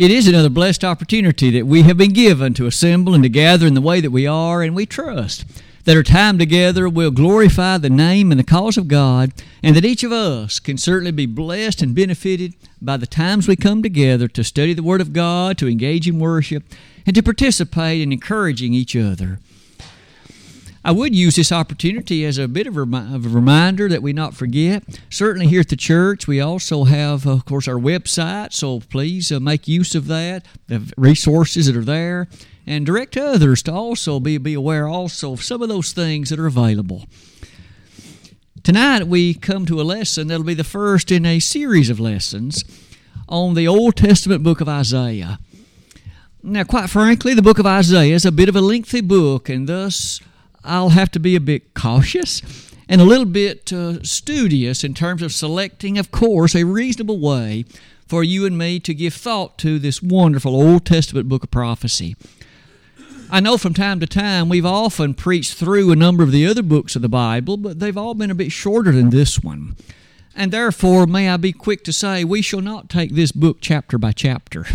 It is another blessed opportunity that we have been given to assemble and to gather in the way that we are, and we trust that our time together will glorify the name and the cause of God, and that each of us can certainly be blessed and benefited by the times we come together to study the Word of God, to engage in worship, and to participate in encouraging each other. I would use this opportunity as a bit of a, of a, reminder that we not forget. Certainly, here at the church, we also have, of course, our website, so please uh, make use of that, the resources that are there, and direct others to also be, be aware also of some of those things that are available. Tonight, we come to a lesson that'll be the first in a series of lessons on the Old Testament book of Isaiah. Now, quite frankly, the book of Isaiah is a bit of a lengthy book, and thus I'll have to be a bit cautious and a little bit uh, studious in terms of selecting, of course, a reasonable way for you and me to give thought to this wonderful Old Testament book of prophecy. I know from time to time we've often preached through a number of the other books of the Bible, but they've all been a bit shorter than this one. And therefore, may I be quick to say, we shall not take this book chapter by chapter.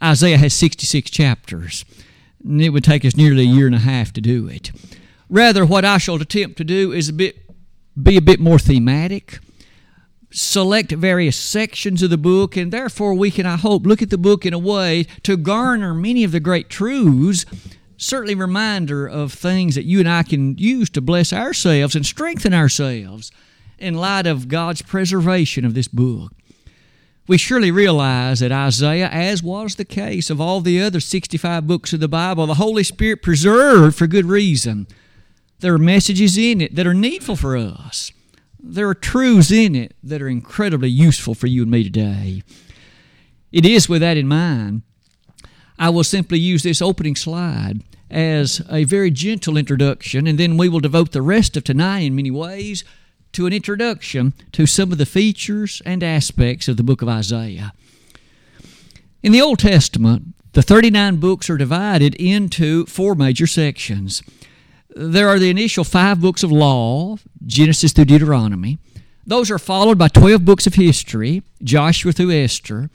Isaiah has 66 chapters and it would take us nearly a year and a half to do it. Rather, what I shall attempt to do is a bit, be a bit more thematic, select various sections of the book, and therefore we can, I hope, look at the book in a way to garner many of the great truths, certainly reminder of things that you and I can use to bless ourselves and strengthen ourselves in light of God's preservation of this book we surely realize that Isaiah, as was the case of all the other 65 books of the Bible, the Holy Spirit preserved for good reason. There are messages in it that are needful for us. There are truths in it that are incredibly useful for you and me today. It is with that in mind, I will simply use this opening slide as a very gentle introduction, and then we will devote the rest of tonight in many ways to an introduction to some of the features and aspects of the book of Isaiah. In the Old Testament, the 39 books are divided into four major sections. There are the initial five books of law, Genesis through Deuteronomy. Those are followed by 12 books of history, Joshua through Esther.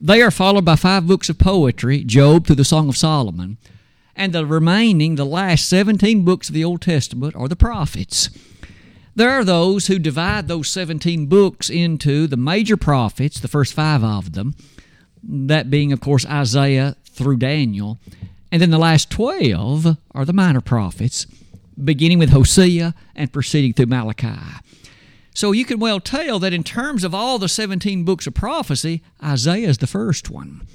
They are followed by five books of poetry, Job through the Song of Solomon. And the remaining, the last 17 books of the Old Testament, are the prophets. There are those who divide those 17 books into the major prophets, the first five of them, that being, of course, Isaiah through Daniel. And then the last 12 are the minor prophets, beginning with Hosea and proceeding through Malachi. So you can well tell that in terms of all the 17 books of prophecy, Isaiah is the first one.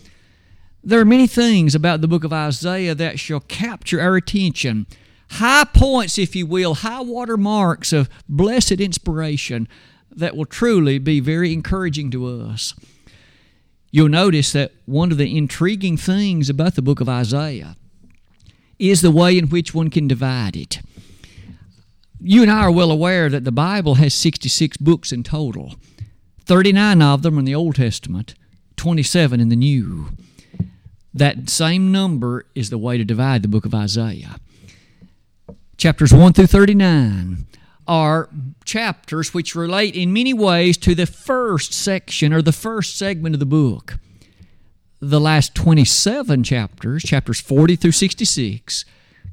There are many things about the book of Isaiah that shall capture our attention high points, if you will, high water marks of blessed inspiration that will truly be very encouraging to us. You'll notice that one of the intriguing things about the book of Isaiah is the way in which one can divide it. You and I are well aware that the Bible has 66 books in total. 39 of them in the Old Testament, 27 in the New. That same number is the way to divide the book of Isaiah chapters 1 through 39 are chapters which relate in many ways to the first section or the first segment of the book. The last 27 chapters, chapters 40 through 66,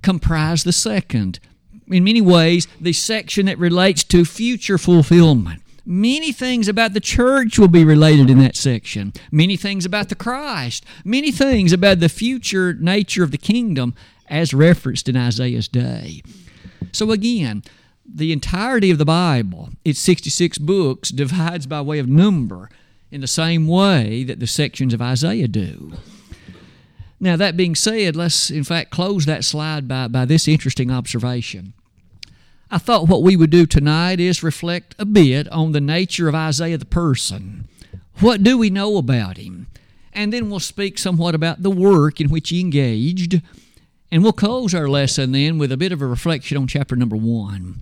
comprise the second. In many ways, the section that relates to future fulfillment. Many things about the church will be related in that section. Many things about the Christ. Many things about the future nature of the kingdom as referenced in Isaiah's day. So again, the entirety of the Bible, its 66 books, divides by way of number in the same way that the sections of Isaiah do. Now, that being said, let's in fact close that slide by, by this interesting observation. I thought what we would do tonight is reflect a bit on the nature of Isaiah the person. What do we know about him? And then we'll speak somewhat about the work in which he engaged and we'll close our lesson then with a bit of a reflection on chapter number one.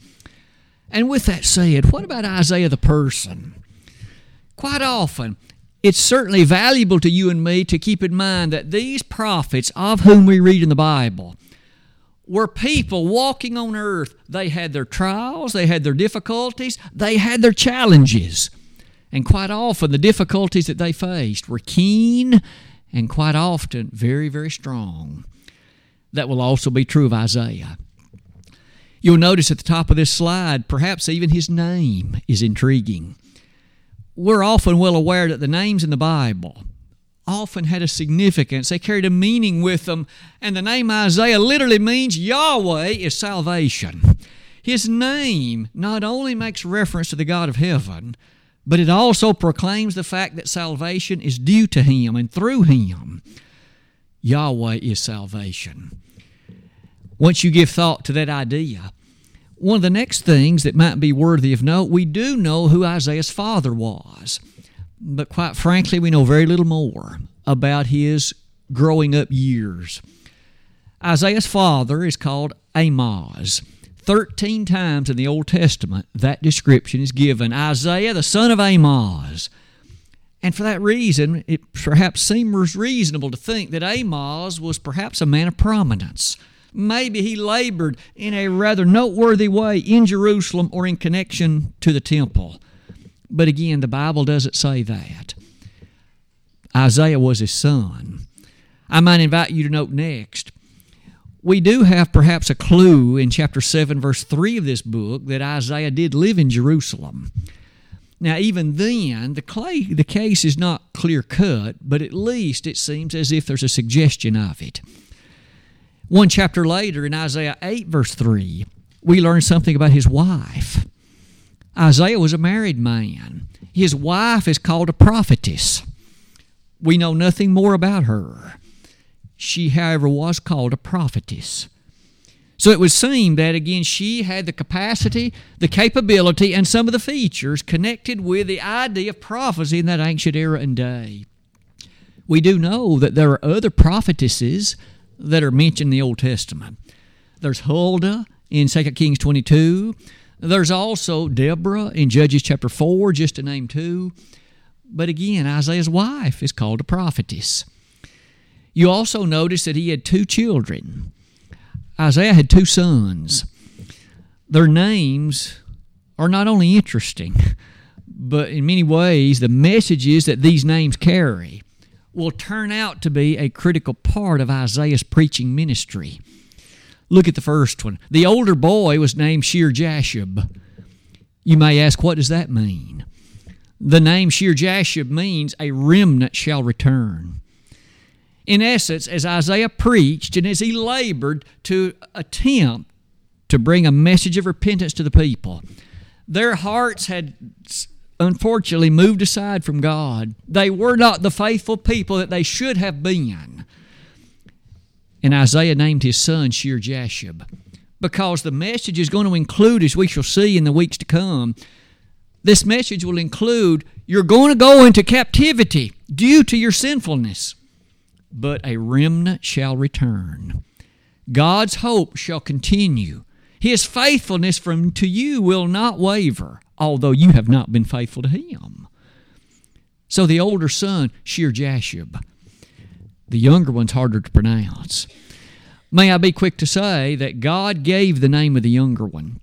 And with that said, what about Isaiah the person? Quite often, it's certainly valuable to you and me to keep in mind that these prophets, of whom we read in the Bible, were people walking on earth. They had their trials, they had their difficulties, they had their challenges. And quite often, the difficulties that they faced were keen and quite often very, very strong. That will also be true of Isaiah. You'll notice at the top of this slide, perhaps even his name is intriguing. We're often well aware that the names in the Bible often had a significance. They carried a meaning with them, and the name Isaiah literally means Yahweh is salvation. His name not only makes reference to the God of heaven, but it also proclaims the fact that salvation is due to Him and through Him. Yahweh is salvation. Once you give thought to that idea, one of the next things that might be worthy of note, we do know who Isaiah's father was. But quite frankly, we know very little more about his growing up years. Isaiah's father is called Amoz. Thirteen times in the Old Testament, that description is given Isaiah, the son of Amoz. And for that reason, it perhaps seems reasonable to think that Amoz was perhaps a man of prominence. Maybe he labored in a rather noteworthy way in Jerusalem or in connection to the temple. But again, the Bible doesn't say that. Isaiah was his son. I might invite you to note next we do have perhaps a clue in chapter 7, verse 3 of this book that Isaiah did live in Jerusalem. Now, even then, the, clay, the case is not clear cut, but at least it seems as if there's a suggestion of it. One chapter later, in Isaiah 8, verse 3, we learn something about his wife. Isaiah was a married man. His wife is called a prophetess. We know nothing more about her. She, however, was called a prophetess. So it would seem that, again, she had the capacity, the capability, and some of the features connected with the idea of prophecy in that ancient era and day. We do know that there are other prophetesses that are mentioned in the Old Testament. There's Huldah in 2 Kings 22. There's also Deborah in Judges chapter 4, just to name two. But again, Isaiah's wife is called a prophetess. You also notice that he had two children. Isaiah had two sons. Their names are not only interesting, but in many ways, the messages that these names carry will turn out to be a critical part of Isaiah's preaching ministry. Look at the first one. The older boy was named Shear Jashub. You may ask, what does that mean? The name Shear Jashub means a remnant shall return. In essence, as Isaiah preached and as he labored to attempt to bring a message of repentance to the people, their hearts had unfortunately moved aside from God. They were not the faithful people that they should have been. And Isaiah named his son Shear Jashub because the message is going to include, as we shall see in the weeks to come, this message will include you're going to go into captivity due to your sinfulness but a remnant shall return. God's hope shall continue. His faithfulness from to you will not waver, although you have not been faithful to him. So the older son, Shear Jashub. The younger one's harder to pronounce. May I be quick to say that God gave the name of the younger one.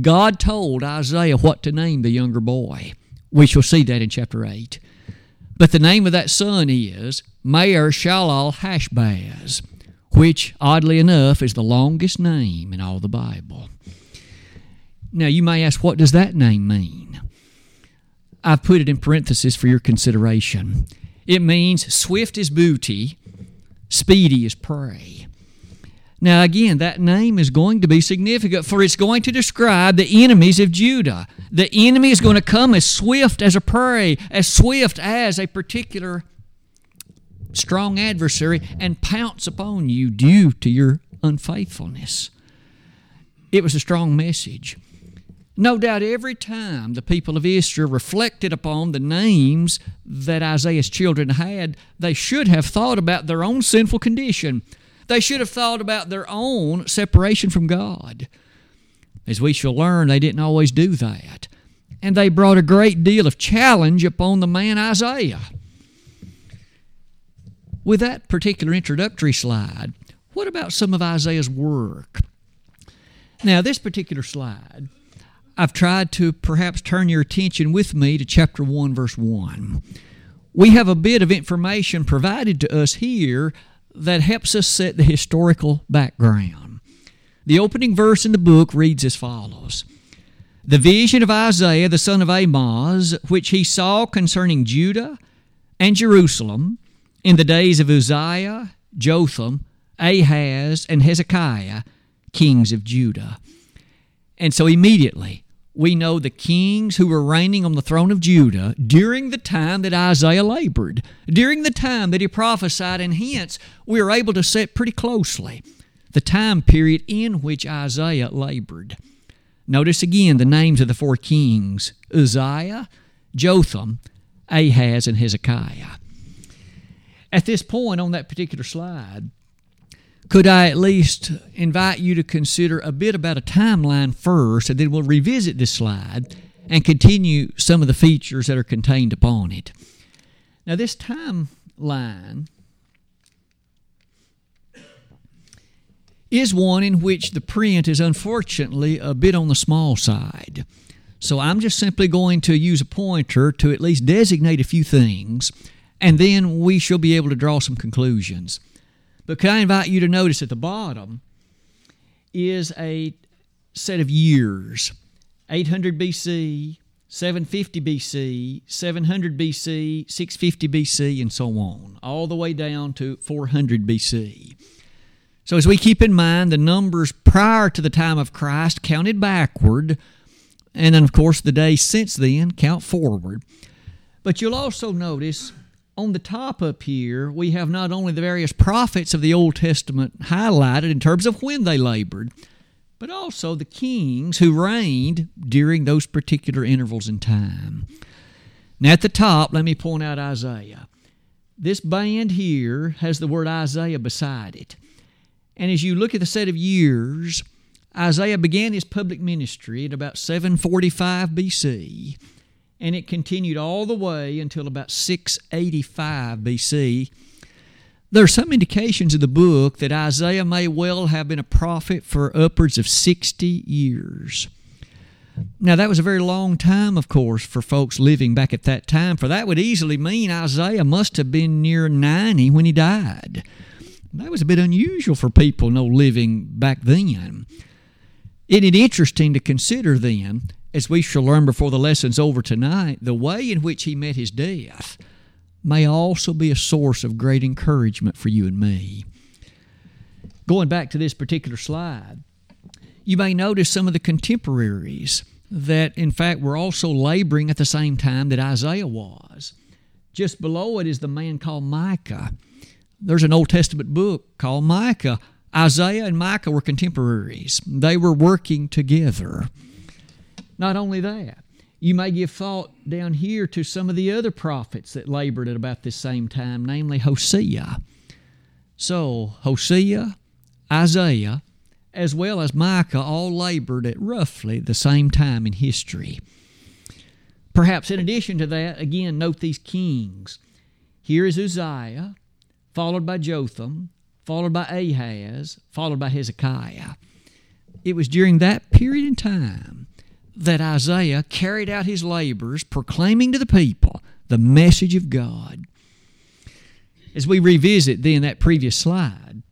God told Isaiah what to name the younger boy. We shall see that in chapter 8. But the name of that son is Maher Shalal Hashbaz, which, oddly enough, is the longest name in all the Bible. Now, you may ask, what does that name mean? I've put it in parentheses for your consideration. It means swift is booty, speedy is prey. Now, again, that name is going to be significant, for it's going to describe the enemies of Judah. The enemy is going to come as swift as a prey, as swift as a particular strong adversary, and pounce upon you due to your unfaithfulness. It was a strong message. No doubt every time the people of Israel reflected upon the names that Isaiah's children had, they should have thought about their own sinful condition they should have thought about their own separation from God. As we shall learn, they didn't always do that. And they brought a great deal of challenge upon the man Isaiah. With that particular introductory slide, what about some of Isaiah's work? Now, this particular slide, I've tried to perhaps turn your attention with me to chapter 1, verse 1 we have a bit of information provided to us here that helps us set the historical background. The opening verse in the book reads as follows The vision of Isaiah the son of Amoz, which he saw concerning Judah and Jerusalem in the days of Uzziah, Jotham, Ahaz, and Hezekiah, kings of Judah. And so immediately we know the kings who were reigning on the throne of Judah during the time that Isaiah labored, during the time that he prophesied, and hence we are able to set pretty closely the time period in which Isaiah labored. Notice again the names of the four kings Uzziah, Jotham, Ahaz, and Hezekiah. At this point on that particular slide, could I at least invite you to consider a bit about a timeline first, and then we'll revisit this slide and continue some of the features that are contained upon it. Now, this timeline is one in which the print is unfortunately a bit on the small side. So I'm just simply going to use a pointer to at least designate a few things, and then we shall be able to draw some conclusions. But can I invite you to notice at the bottom is a set of years 800 BC, 750 BC, 700 BC, 650 BC, and so on, all the way down to 400 BC. So, as we keep in mind the numbers prior to the time of Christ counted backward, and then, of course, the days since then count forward. But you'll also notice on the top up here, we have not only the various prophets of the Old Testament highlighted in terms of when they labored, but also the kings who reigned during those particular intervals in time. Now, at the top, let me point out Isaiah. This band here has the word Isaiah beside it. And as you look at the set of years, Isaiah began his public ministry at about 745 BC and it continued all the way until about 685 BC. There are some indications in the book that Isaiah may well have been a prophet for upwards of 60 years. Now, that was a very long time, of course, for folks living back at that time, for that would easily mean Isaiah must have been near 90 when he died. That was a bit unusual for people no living back then. It interesting to consider then as we shall learn before the lesson's over tonight, the way in which he met his death may also be a source of great encouragement for you and me. Going back to this particular slide, you may notice some of the contemporaries that, in fact, were also laboring at the same time that Isaiah was. Just below it is the man called Micah. There's an Old Testament book called Micah. Isaiah and Micah were contemporaries, they were working together. Not only that, you may give thought down here to some of the other prophets that labored at about this same time, namely Hosea. So, Hosea, Isaiah, as well as Micah all labored at roughly the same time in history. Perhaps in addition to that, again, note these kings. Here is Uzziah, followed by Jotham, followed by Ahaz, followed by Hezekiah. It was during that period in time that Isaiah carried out his labors proclaiming to the people the message of God. As we revisit then that previous slide,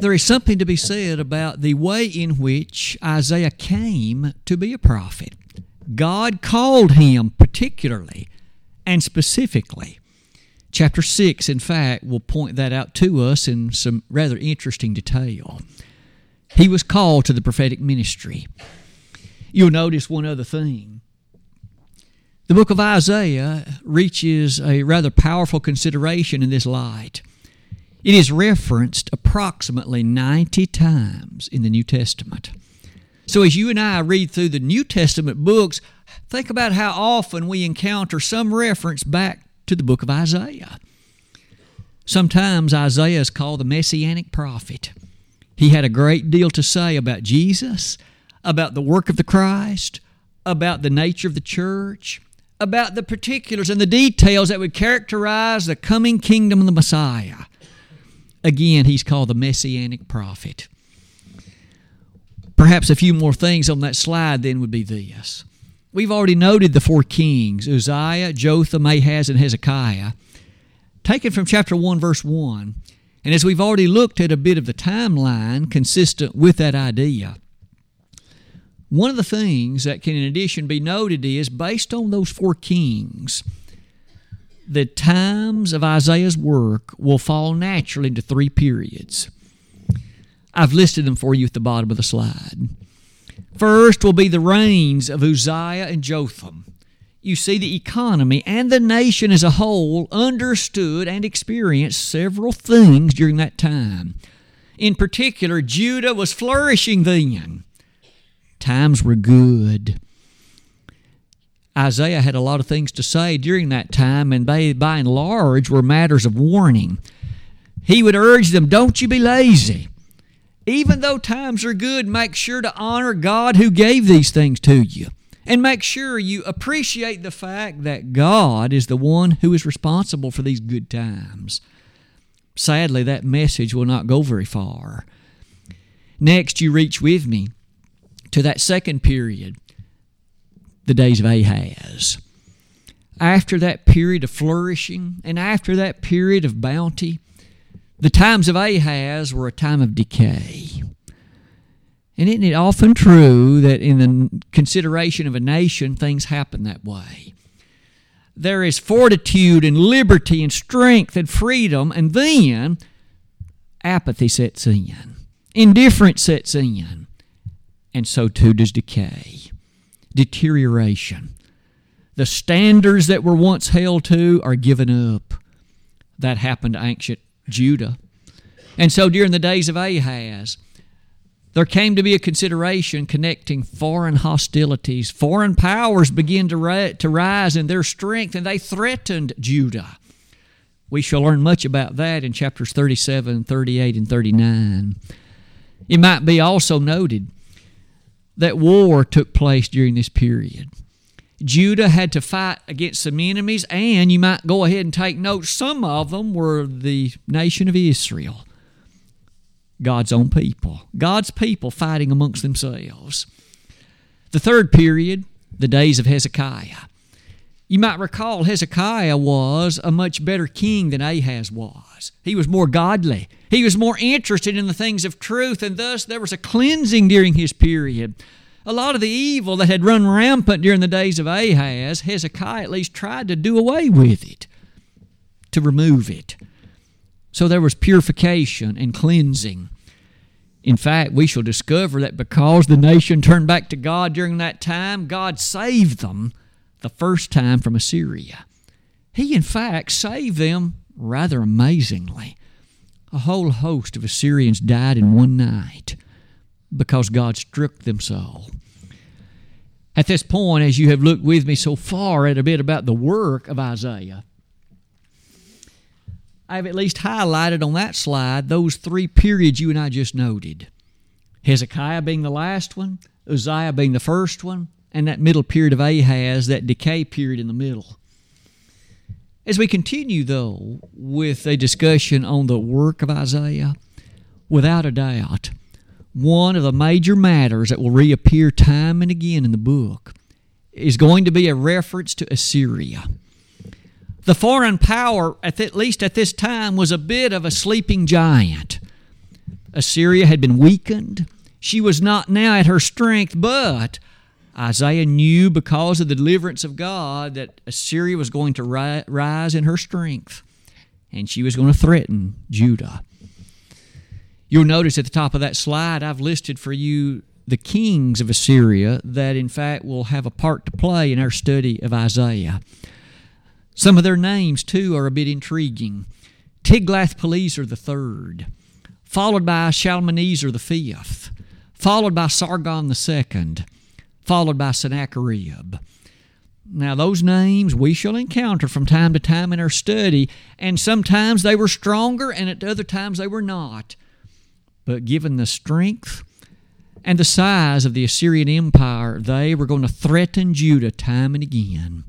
there is something to be said about the way in which Isaiah came to be a prophet. God called him particularly and specifically. Chapter 6, in fact, will point that out to us in some rather interesting detail. He was called to the prophetic ministry. You'll notice one other thing. The book of Isaiah reaches a rather powerful consideration in this light. It is referenced approximately 90 times in the New Testament. So, as you and I read through the New Testament books, think about how often we encounter some reference back to the book of Isaiah. Sometimes Isaiah is called the messianic prophet. He had a great deal to say about Jesus, about the work of the Christ, about the nature of the church, about the particulars and the details that would characterize the coming kingdom of the Messiah. Again, he's called the Messianic prophet. Perhaps a few more things on that slide then would be this. we've already noted the four kings Uzziah, Jotham, Ahaz, and Hezekiah, taken from chapter 1, verse 1. And as we've already looked at a bit of the timeline consistent with that idea, one of the things that can, in addition, be noted is based on those four kings, the times of Isaiah's work will fall naturally into three periods. I've listed them for you at the bottom of the slide. First will be the reigns of Uzziah and Jotham. You see, the economy and the nation as a whole understood and experienced several things during that time. In particular, Judah was flourishing then. Times were good. Isaiah had a lot of things to say during that time, and they, by and large, were matters of warning. He would urge them, Don't you be lazy. Even though times are good, make sure to honor God who gave these things to you. And make sure you appreciate the fact that God is the one who is responsible for these good times. Sadly, that message will not go very far. Next, you reach with me to that second period, the days of Ahaz. After that period of flourishing and after that period of bounty, the times of Ahaz were a time of decay. And isn't it often true that in the consideration of a nation, things happen that way? There is fortitude and liberty and strength and freedom, and then apathy sets in, indifference sets in, and so too does decay, deterioration. The standards that were once held to are given up. That happened to ancient Judah. And so during the days of Ahaz, there came to be a consideration connecting foreign hostilities. Foreign powers began to, to rise in their strength, and they threatened Judah. We shall learn much about that in chapters 37, 38, and 39. It might be also noted that war took place during this period. Judah had to fight against some enemies, and you might go ahead and take note, some of them were the nation of Israel, God's own people. God's people fighting amongst themselves. The third period, the days of Hezekiah. You might recall Hezekiah was a much better king than Ahaz was. He was more godly. He was more interested in the things of truth, and thus there was a cleansing during his period. A lot of the evil that had run rampant during the days of Ahaz, Hezekiah at least tried to do away with it, to remove it. So there was purification and cleansing. In fact, we shall discover that because the nation turned back to God during that time, God saved them the first time from Assyria. He, in fact, saved them rather amazingly. A whole host of Assyrians died in one night because God struck them so. At this point, as you have looked with me so far at a bit about the work of Isaiah, I've at least highlighted on that slide those three periods you and I just noted Hezekiah being the last one, Uzziah being the first one, and that middle period of Ahaz, that decay period in the middle. As we continue, though, with a discussion on the work of Isaiah, without a doubt, one of the major matters that will reappear time and again in the book is going to be a reference to Assyria. The foreign power, at least at this time, was a bit of a sleeping giant. Assyria had been weakened. She was not now at her strength, but Isaiah knew because of the deliverance of God that Assyria was going to rise in her strength and she was going to threaten Judah. You'll notice at the top of that slide, I've listed for you the kings of Assyria that, in fact, will have a part to play in our study of Isaiah. Some of their names, too, are a bit intriguing. Tiglath-Pileser III, followed by Shalmaneser V, followed by Sargon II, followed by Sennacherib. Now, those names we shall encounter from time to time in our study, and sometimes they were stronger, and at other times they were not. But given the strength and the size of the Assyrian Empire, they were going to threaten Judah time and again.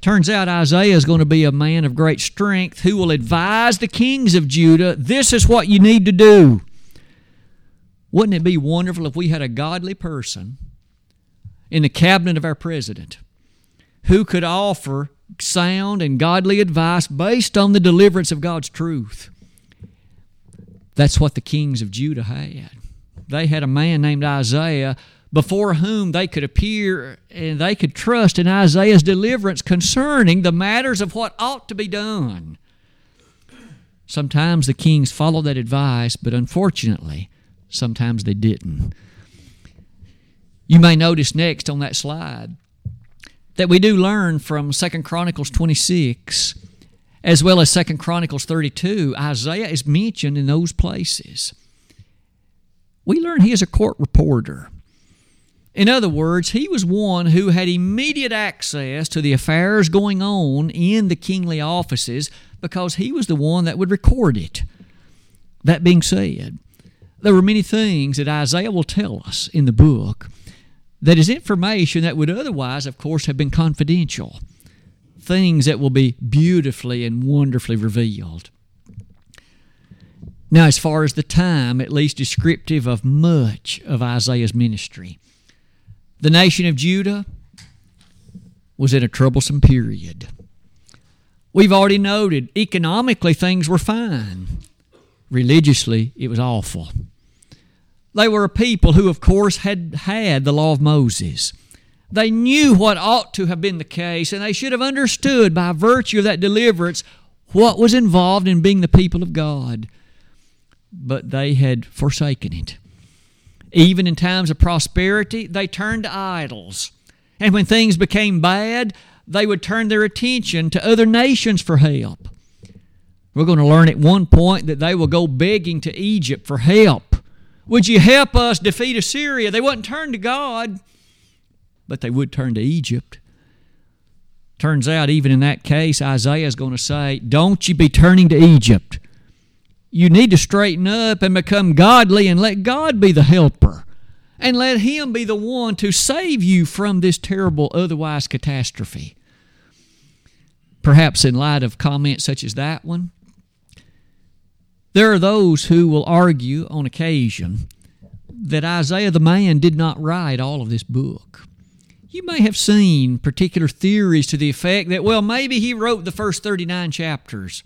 Turns out Isaiah is going to be a man of great strength who will advise the kings of Judah this is what you need to do. Wouldn't it be wonderful if we had a godly person in the cabinet of our president who could offer sound and godly advice based on the deliverance of God's truth. That's what the kings of Judah had. They had a man named Isaiah before whom they could appear and they could trust in Isaiah's deliverance concerning the matters of what ought to be done. Sometimes the kings followed that advice, but unfortunately, sometimes they didn't. You may notice next on that slide that we do learn from Second Chronicles 26 as well as Second Chronicles 32, Isaiah is mentioned in those places. We learn he is a court reporter. In other words, he was one who had immediate access to the affairs going on in the kingly offices because he was the one that would record it. That being said, there were many things that Isaiah will tell us in the book that is information that would otherwise, of course, have been confidential. Things that will be beautifully and wonderfully revealed. Now, as far as the time, at least descriptive of much of Isaiah's ministry, the nation of Judah was in a troublesome period. We've already noted economically things were fine. Religiously, it was awful. They were a people who, of course, had had the law of Moses. They knew what ought to have been the case, and they should have understood by virtue of that deliverance what was involved in being the people of God. But they had forsaken it. Even in times of prosperity, they turned to idols. And when things became bad, they would turn their attention to other nations for help. We're going to learn at one point that they will go begging to Egypt for help. Would you help us defeat Assyria? They wouldn't turn to God, but they would turn to Egypt. Turns out, even in that case, Isaiah is going to say, Don't you be turning to Egypt. You need to straighten up and become godly and let God be the helper. And let Him be the one to save you from this terrible, otherwise catastrophe. Perhaps in light of comments such as that one, there are those who will argue on occasion that Isaiah the man did not write all of this book. You may have seen particular theories to the effect that, well, maybe he wrote the first 39 chapters.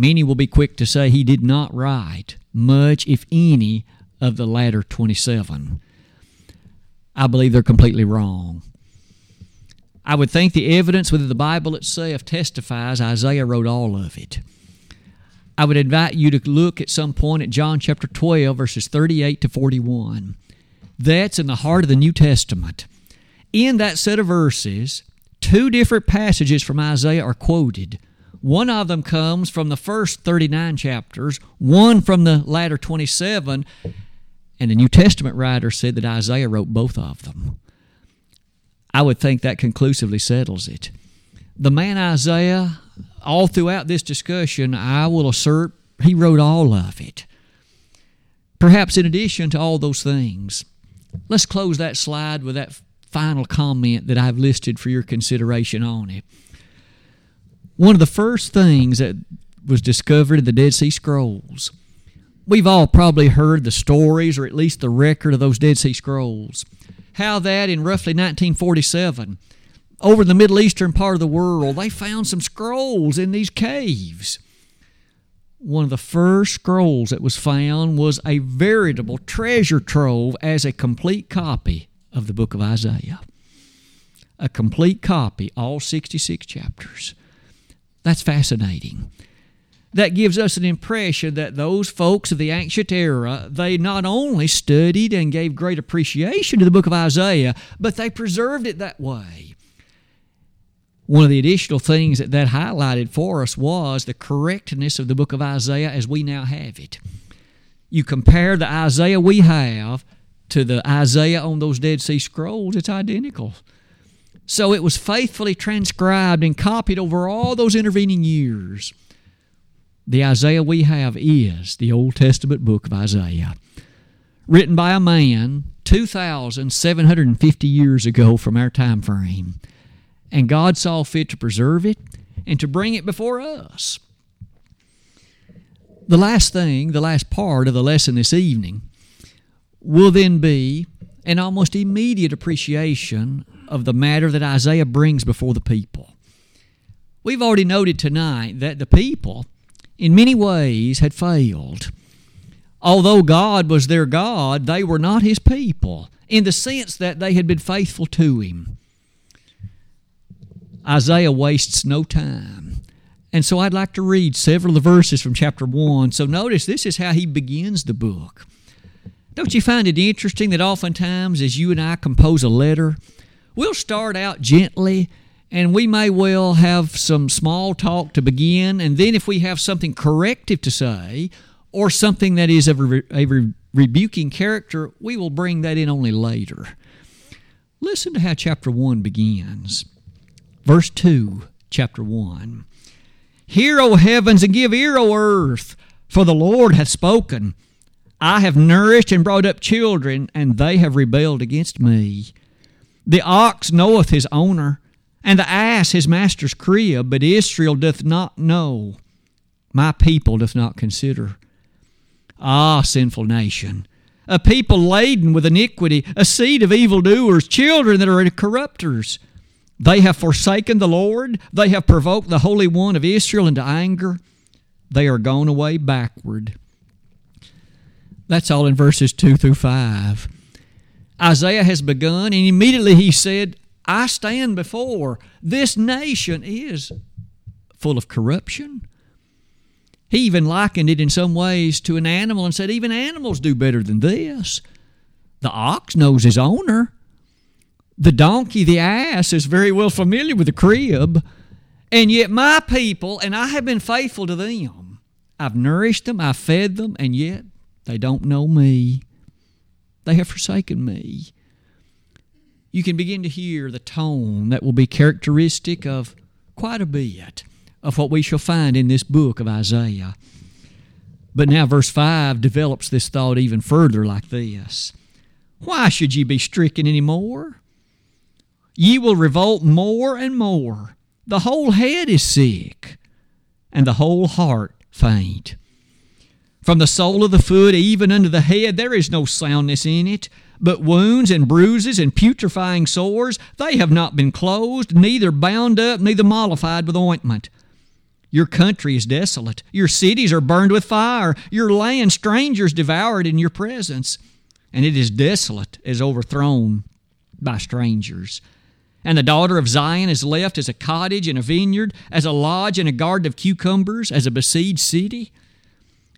Many will be quick to say he did not write much, if any, of the latter 27. I believe they're completely wrong. I would think the evidence within the Bible itself testifies Isaiah wrote all of it. I would invite you to look at some point at John chapter 12, verses 38 to 41. That's in the heart of the New Testament. In that set of verses, two different passages from Isaiah are quoted. One of them comes from the first 39 chapters, one from the latter 27, and the New Testament writer said that Isaiah wrote both of them. I would think that conclusively settles it. The man Isaiah, all throughout this discussion, I will assert he wrote all of it. Perhaps in addition to all those things, let's close that slide with that final comment that I've listed for your consideration on it. One of the first things that was discovered in the Dead Sea Scrolls, we've all probably heard the stories or at least the record of those Dead Sea Scrolls. How that in roughly 1947, over in the Middle Eastern part of the world, they found some scrolls in these caves. One of the first scrolls that was found was a veritable treasure trove as a complete copy of the book of Isaiah. A complete copy, all 66 chapters. That's fascinating. That gives us an impression that those folks of the ancient era, they not only studied and gave great appreciation to the book of Isaiah, but they preserved it that way one of the additional things that that highlighted for us was the correctness of the book of Isaiah as we now have it. You compare the Isaiah we have to the Isaiah on those Dead Sea Scrolls, it's identical. So it was faithfully transcribed and copied over all those intervening years. The Isaiah we have is the Old Testament book of Isaiah, written by a man 2,750 years ago from our time frame and God saw fit to preserve it and to bring it before us. The last thing, the last part of the lesson this evening will then be an almost immediate appreciation of the matter that Isaiah brings before the people. We've already noted tonight that the people, in many ways, had failed. Although God was their God, they were not His people in the sense that they had been faithful to Him. Isaiah wastes no time. And so I'd like to read several of the verses from chapter 1. So notice this is how he begins the book. Don't you find it interesting that oftentimes as you and I compose a letter, we'll start out gently and we may well have some small talk to begin, and then if we have something corrective to say or something that is of a, a re- rebuking character, we will bring that in only later. Listen to how chapter 1 begins. Verse 2, chapter 1. Hear, O heavens, and give ear, O earth, for the Lord hath spoken. I have nourished and brought up children, and they have rebelled against me. The ox knoweth his owner, and the ass his master's crib, but Israel doth not know. My people doth not consider. Ah, sinful nation, a people laden with iniquity, a seed of evildoers, children that are corrupters. They have forsaken the Lord. They have provoked the Holy One of Israel into anger. They are gone away backward. That's all in verses 2 through 5. Isaiah has begun, and immediately he said, I stand before. This nation is full of corruption. He even likened it in some ways to an animal and said, even animals do better than this. The ox knows his owner. The donkey, the ass, is very well familiar with the crib. And yet, my people, and I have been faithful to them, I've nourished them, I've fed them, and yet they don't know me. They have forsaken me you can begin to hear the tone that will be characteristic of quite a bit of what we shall find in this book of Isaiah. But now, verse 5 develops this thought even further like this Why should ye be stricken any more? Ye will revolt more and more. The whole head is sick, and the whole heart faint. From the sole of the foot even unto the head, there is no soundness in it but wounds and bruises and putrefying sores, they have not been closed, neither bound up, neither mollified with ointment. Your country is desolate. Your cities are burned with fire. Your land strangers devoured in your presence. And it is desolate as overthrown by strangers. And the daughter of Zion is left as a cottage and a vineyard, as a lodge and a garden of cucumbers, as a besieged city.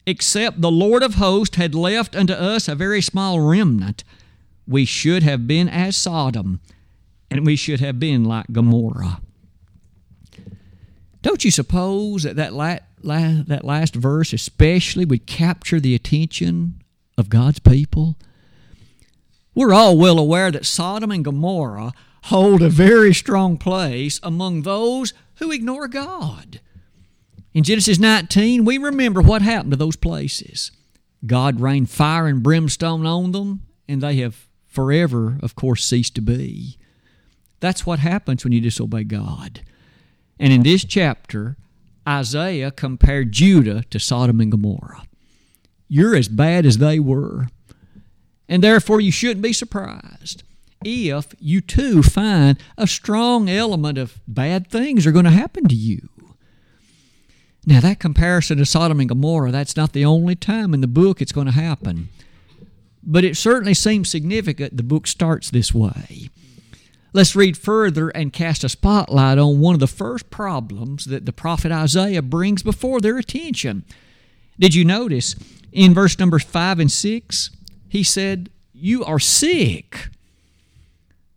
Except the Lord of hosts had left unto us a very small remnant, we should have been as Sodom, and we should have been like Gomorrah. Don't you suppose that that, la- la- that last verse especially would capture the attention of God's people? We're all well aware that Sodom and Gomorrah hold a very strong place among those who ignore God. In Genesis 19, we remember what happened to those places. God rained fire and brimstone on them, and they have forever, of course, ceased to be. That's what happens when you disobey God. And in this chapter, Isaiah compared Judah to Sodom and Gomorrah. You're as bad as they were. And therefore, you shouldn't be surprised if you too find a strong element of bad things are going to happen to you. Now, that comparison to Sodom and Gomorrah, that's not the only time in the book it's going to happen. But it certainly seems significant the book starts this way. Let's read further and cast a spotlight on one of the first problems that the prophet Isaiah brings before their attention. Did you notice in verse number 5 and 6? He said, You are sick.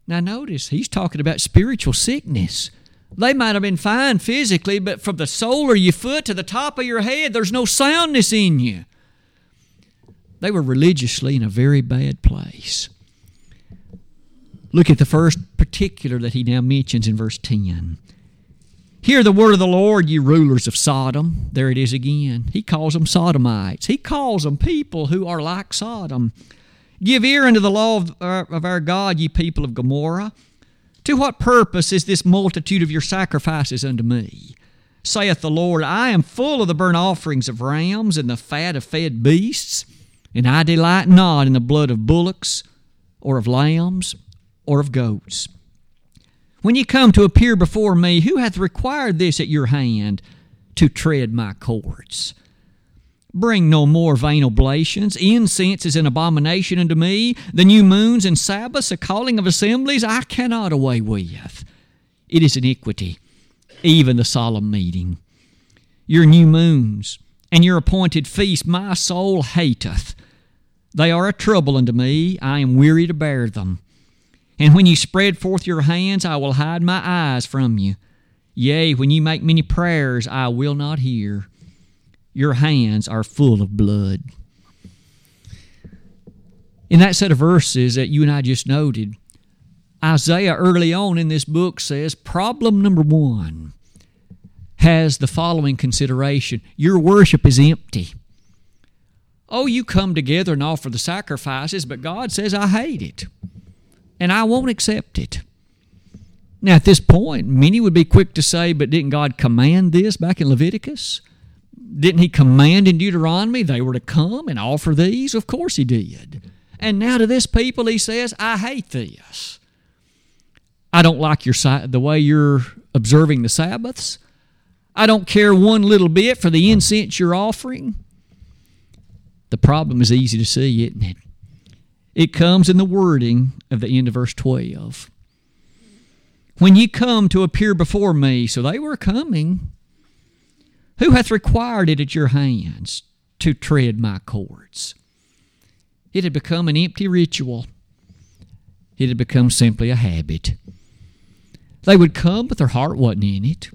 Now, notice he's talking about spiritual sickness. They might have been fine physically, but from the sole of your foot to the top of your head, there's no soundness in you. They were religiously in a very bad place. Look at the first particular that he now mentions in verse 10. Hear the word of the Lord, you rulers of Sodom. There it is again. He calls them Sodomites. He calls them people who are like Sodom. Give ear unto the law of our, of our God, ye people of Gomorrah. To what purpose is this multitude of your sacrifices unto me? Saith the Lord, I am full of the burnt offerings of rams and the fat of fed beasts and I delight not in the blood of bullocks or of lambs, or of goats. When ye come to appear before me, who hath required this at your hand to tread my courts? Bring no more vain oblations. Incense is an abomination unto me. The new moons and Sabbaths, a calling of assemblies, I cannot away with. It is iniquity, even the solemn meeting. Your new moons and your appointed feast my soul hateth. They are a trouble unto me. I am weary to bear them. And when you spread forth your hands, I will hide my eyes from you. Yea, when you make many prayers, I will not hear your hands are full of blood. In that set of verses that you and I just noted, Isaiah early on in this book says problem number one has the following consideration Your worship is empty. Oh, you come together and offer the sacrifices, but God says, I hate it, and I won't accept it. Now, at this point, many would be quick to say, but didn't God command this back in Leviticus? Didn't he command in Deuteronomy they were to come and offer these? Of course he did. And now to this people he says, I hate this. I don't like your the way you're observing the Sabbaths. I don't care one little bit for the incense you're offering. The problem is easy to see, isn't it? It comes in the wording of the end of verse 12. When ye come to appear before me, so they were coming, who hath required it at your hands to tread my courts? It had become an empty ritual. It had become simply a habit. They would come, but their heart wasn't in it.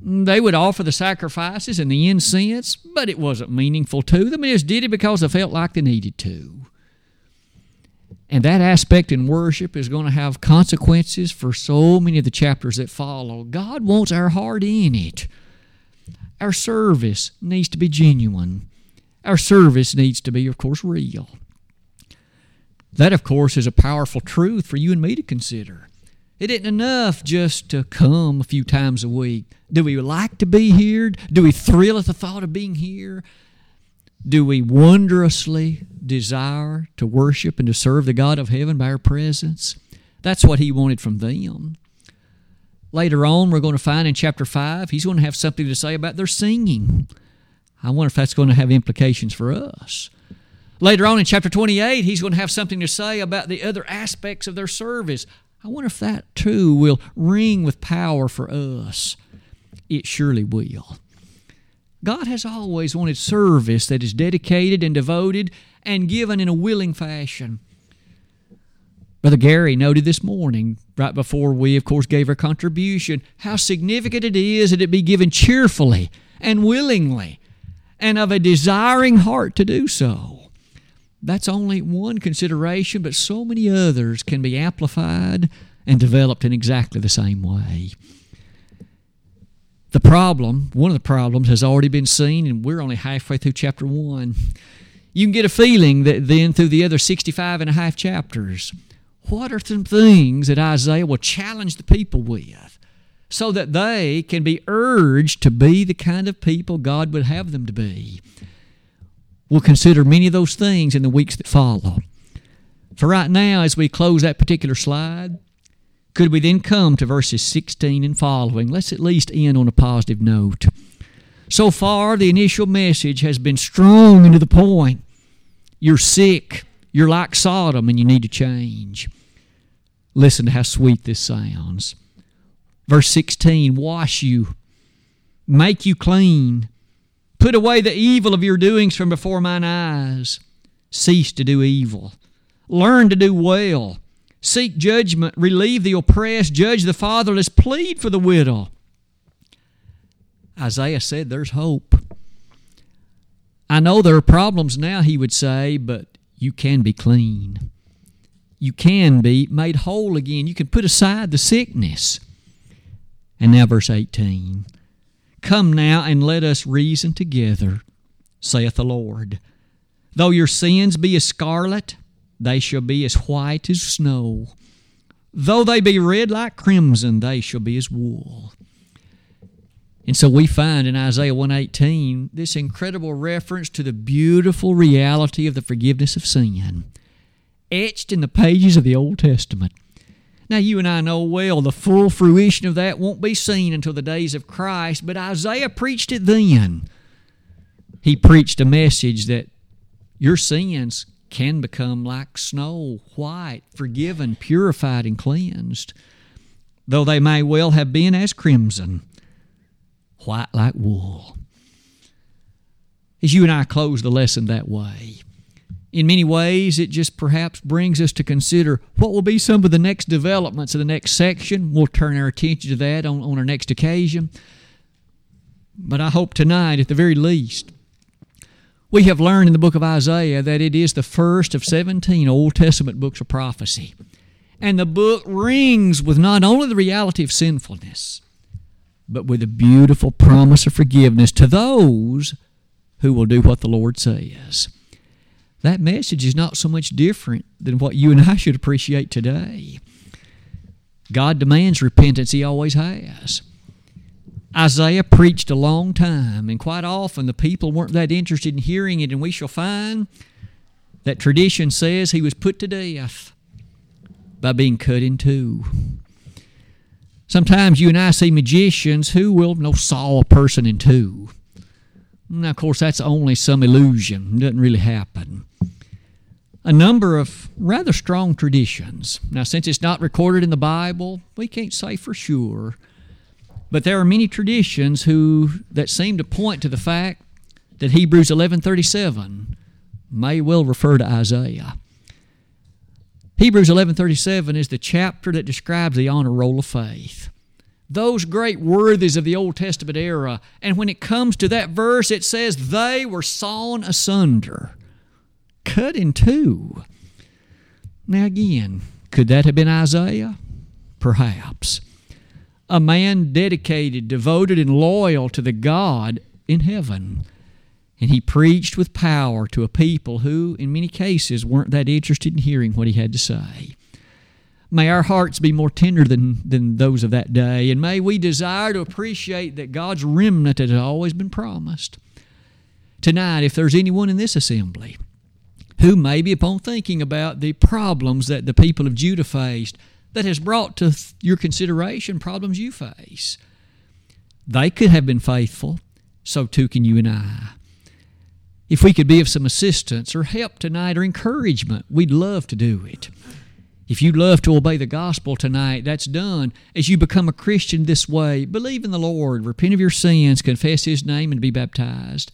They would offer the sacrifices and the incense, but it wasn't meaningful to them. They just did it because they felt like they needed to. And that aspect in worship is going to have consequences for so many of the chapters that follow. God wants our heart in it. Our service needs to be genuine. Our service needs to be, of course, real. That, of course, is a powerful truth for you and me to consider. It isn't enough just to come a few times a week. Do we like to be here? Do we thrill at the thought of being here? Do we wondrously desire to worship and to serve the God of heaven by our presence? That's what he wanted from them. Later on, we're going to find in chapter 5, he's going to have something to say about their singing. I wonder if that's going to have implications for us. Later on in chapter 28, he's going to have something to say about the other aspects of their service. I wonder if that too will ring with power for us. It surely will. God has always wanted service that is dedicated and devoted and given in a willing fashion. Brother Gary noted this morning, right before we, of course, gave our contribution, how significant it is that it be given cheerfully and willingly and of a desiring heart to do so. That's only one consideration, but so many others can be amplified and developed in exactly the same way. The problem, one of the problems, has already been seen, and we're only halfway through chapter 1. You can get a feeling that then through the other 65 and a half chapters, what are some things that Isaiah will challenge the people with so that they can be urged to be the kind of people God would have them to be? We'll consider many of those things in the weeks that follow. For right now, as we close that particular slide, could we then come to verses 16 and following? Let's at least end on a positive note. So far, the initial message has been strong and to the point. You're sick. You're like Sodom and you need to change. Listen to how sweet this sounds. Verse 16 Wash you, make you clean, put away the evil of your doings from before mine eyes. Cease to do evil, learn to do well, seek judgment, relieve the oppressed, judge the fatherless, plead for the widow. Isaiah said there's hope. I know there are problems now, he would say, but you can be clean you can be made whole again. You can put aside the sickness. And now, verse 18 Come now and let us reason together, saith the Lord. Though your sins be as scarlet, they shall be as white as snow. Though they be red like crimson, they shall be as wool. And so we find in Isaiah 118 this incredible reference to the beautiful reality of the forgiveness of sin etched in the pages of the Old Testament. Now, you and I know well the full fruition of that won't be seen until the days of Christ, but Isaiah preached it then. He preached a message that your sins can become like snow, white, forgiven, purified, and cleansed, though they may well have been as crimson, white like wool. As you and I close the lesson that way, in many ways, it just perhaps brings us to consider what will be some of the next developments of the next section. We'll turn our attention to that on, on our next occasion. But I hope tonight, at the very least, we have learned in the book of Isaiah that it is the first of 17 Old Testament books of prophecy. And the book rings with not only the reality of sinfulness, but with a beautiful promise of forgiveness to those who will do what the Lord says that message is not so much different than what you and I should appreciate today. God demands repentance, He always has. Isaiah preached a long time, and quite often the people weren't that interested in hearing it, and we shall find that tradition says he was put to death by being cut in two. Sometimes you and I see magicians who will no saw a person in two. Now, of course, that's only some illusion. It doesn't really happen. A number of rather strong traditions. Now, since it's not recorded in the Bible, we can't say for sure. But there are many traditions who that seem to point to the fact that Hebrews 11:37 may well refer to Isaiah. Hebrews 11:37 is the chapter that describes the honor roll of faith those great worthies of the Old Testament era. And when it comes to that verse, it says, They were sawn asunder, cut in two. Now, again, could that have been Isaiah? Perhaps. A man dedicated, devoted, and loyal to the God in heaven. And he preached with power to a people who, in many cases, weren't that interested in hearing what he had to say. May our hearts be more tender than, than those of that day, and may we desire to appreciate that God's remnant has always been promised. Tonight, if there's anyone in this assembly who may be upon thinking about the problems that the people of Judah faced, that has brought to your consideration problems you face, they could have been faithful, so too can you and I. If we could be of some assistance or help tonight or encouragement, we'd love to do it. If you'd love to obey the gospel tonight, that's done as you become a Christian this way. Believe in the Lord, repent of your sins, confess His name, and be baptized.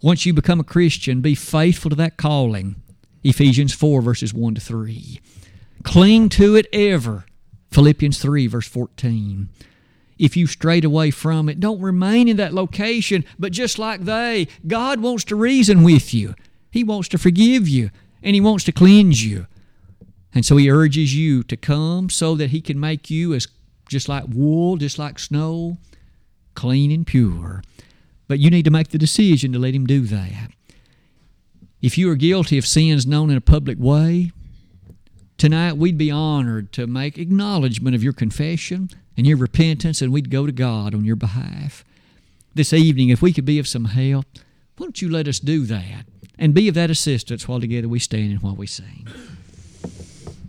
Once you become a Christian, be faithful to that calling. Ephesians 4, verses 1 to 3. Cling to it ever. Philippians 3, verse 14. If you strayed away from it, don't remain in that location, but just like they, God wants to reason with you. He wants to forgive you, and He wants to cleanse you. And so he urges you to come so that he can make you as just like wool, just like snow, clean and pure. But you need to make the decision to let him do that. If you are guilty of sins known in a public way, tonight we'd be honored to make acknowledgement of your confession and your repentance, and we'd go to God on your behalf. This evening, if we could be of some help, why don't you let us do that and be of that assistance while together we stand and while we sing?